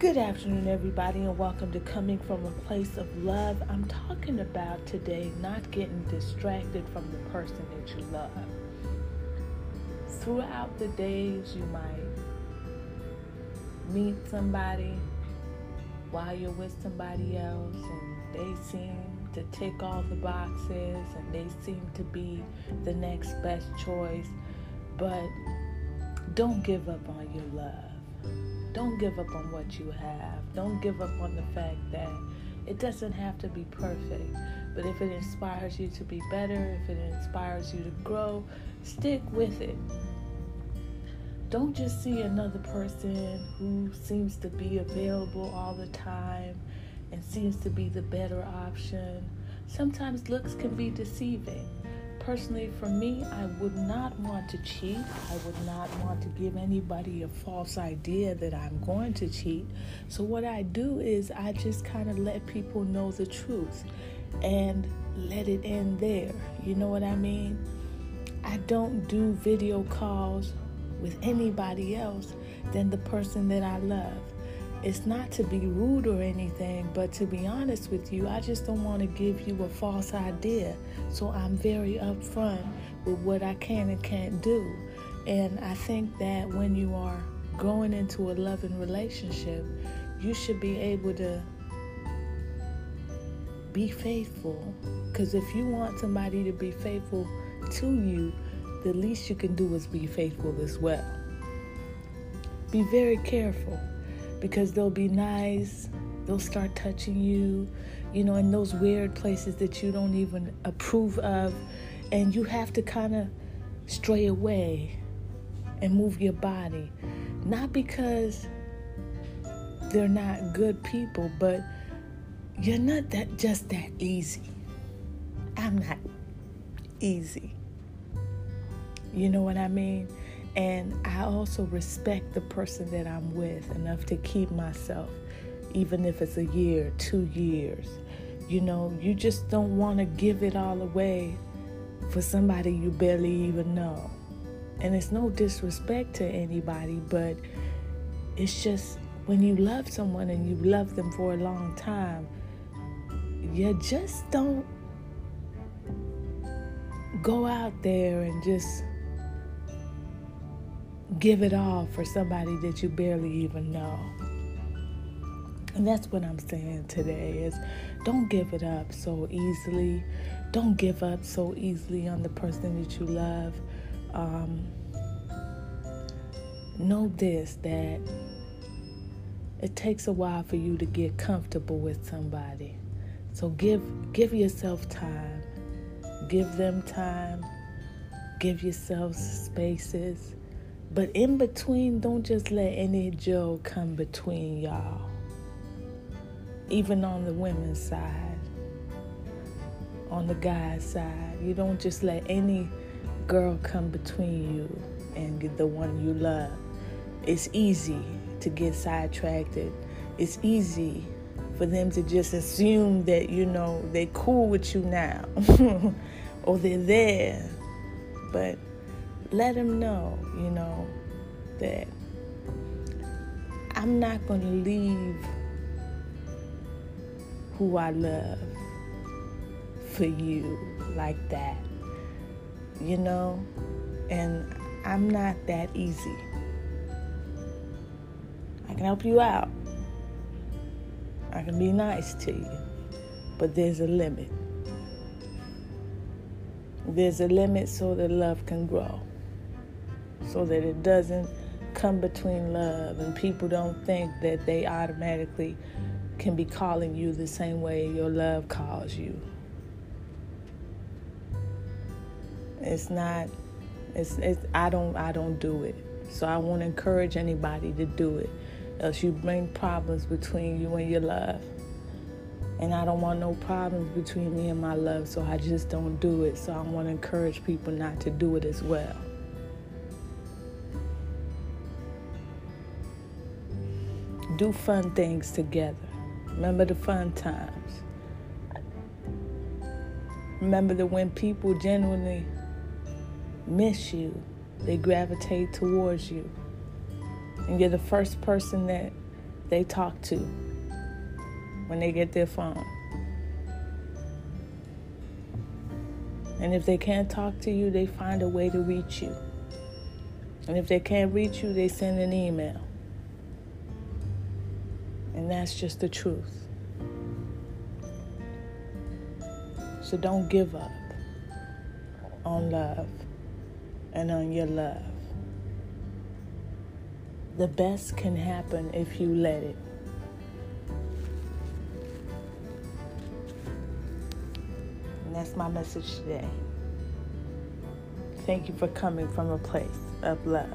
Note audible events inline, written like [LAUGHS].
Good afternoon, everybody, and welcome to Coming from a Place of Love. I'm talking about today not getting distracted from the person that you love. Throughout the days, you might meet somebody while you're with somebody else, and they seem to tick all the boxes and they seem to be the next best choice. But don't give up on your love don't give up on what you have. Don't give up on the fact that it doesn't have to be perfect. But if it inspires you to be better, if it inspires you to grow, stick with it. Don't just see another person who seems to be available all the time and seems to be the better option. Sometimes looks can be deceiving personally, for me, I would not want to cheat. I would not want to give anybody a false idea that I'm going to cheat. So, what I do is I just kind of let people know the truth and let it end there. You know what I mean? I don't do video calls with anybody else than the person that I love it's not to be rude or anything, but to be honest with you, I just don't want to give you a false idea. So I'm very upfront with what I can and can't do. And I think that when you are going into a loving relationship, you should be able to be faithful. Because if you want somebody to be faithful to you, the least you can do is be faithful as well. Be very careful because they'll be nice, they'll start touching you, you know, in those weird places that you don't even approve of. And you have to kind of stray away and move your body. Not because they're not good people, but you're not that just that easy. I'm not easy. You know what I mean? And I also respect the person that I'm with enough to keep myself, even if it's a year, two years. You know, you just don't want to give it all away for somebody you barely even know. And it's no disrespect to anybody, but it's just when you love someone and you love them for a long time, you just don't go out there and just give it all for somebody that you barely even know. And that's what I'm saying today is don't give it up so easily. Don't give up so easily on the person that you love. Um, know this that it takes a while for you to get comfortable with somebody. So give give yourself time. Give them time. Give yourself spaces. But in between, don't just let any Joe come between y'all. Even on the women's side, on the guy's side, you don't just let any girl come between you and the one you love. It's easy to get sidetracked. It's easy for them to just assume that, you know, they're cool with you now [LAUGHS] or they're there. But let them know, you know, that I'm not going to leave who I love for you like that, you know, and I'm not that easy. I can help you out. I can be nice to you, but there's a limit. There's a limit so that love can grow so that it doesn't come between love and people don't think that they automatically can be calling you the same way your love calls you. It's not it's, it's I don't I don't do it. So I won't encourage anybody to do it. Else you bring problems between you and your love. And I don't want no problems between me and my love, so I just don't do it. So I want to encourage people not to do it as well. Do fun things together. Remember the fun times. Remember that when people genuinely miss you, they gravitate towards you. And you're the first person that they talk to when they get their phone. And if they can't talk to you, they find a way to reach you. And if they can't reach you, they send an email. And that's just the truth. So don't give up on love and on your love. The best can happen if you let it. And that's my message today. Thank you for coming from a place of love.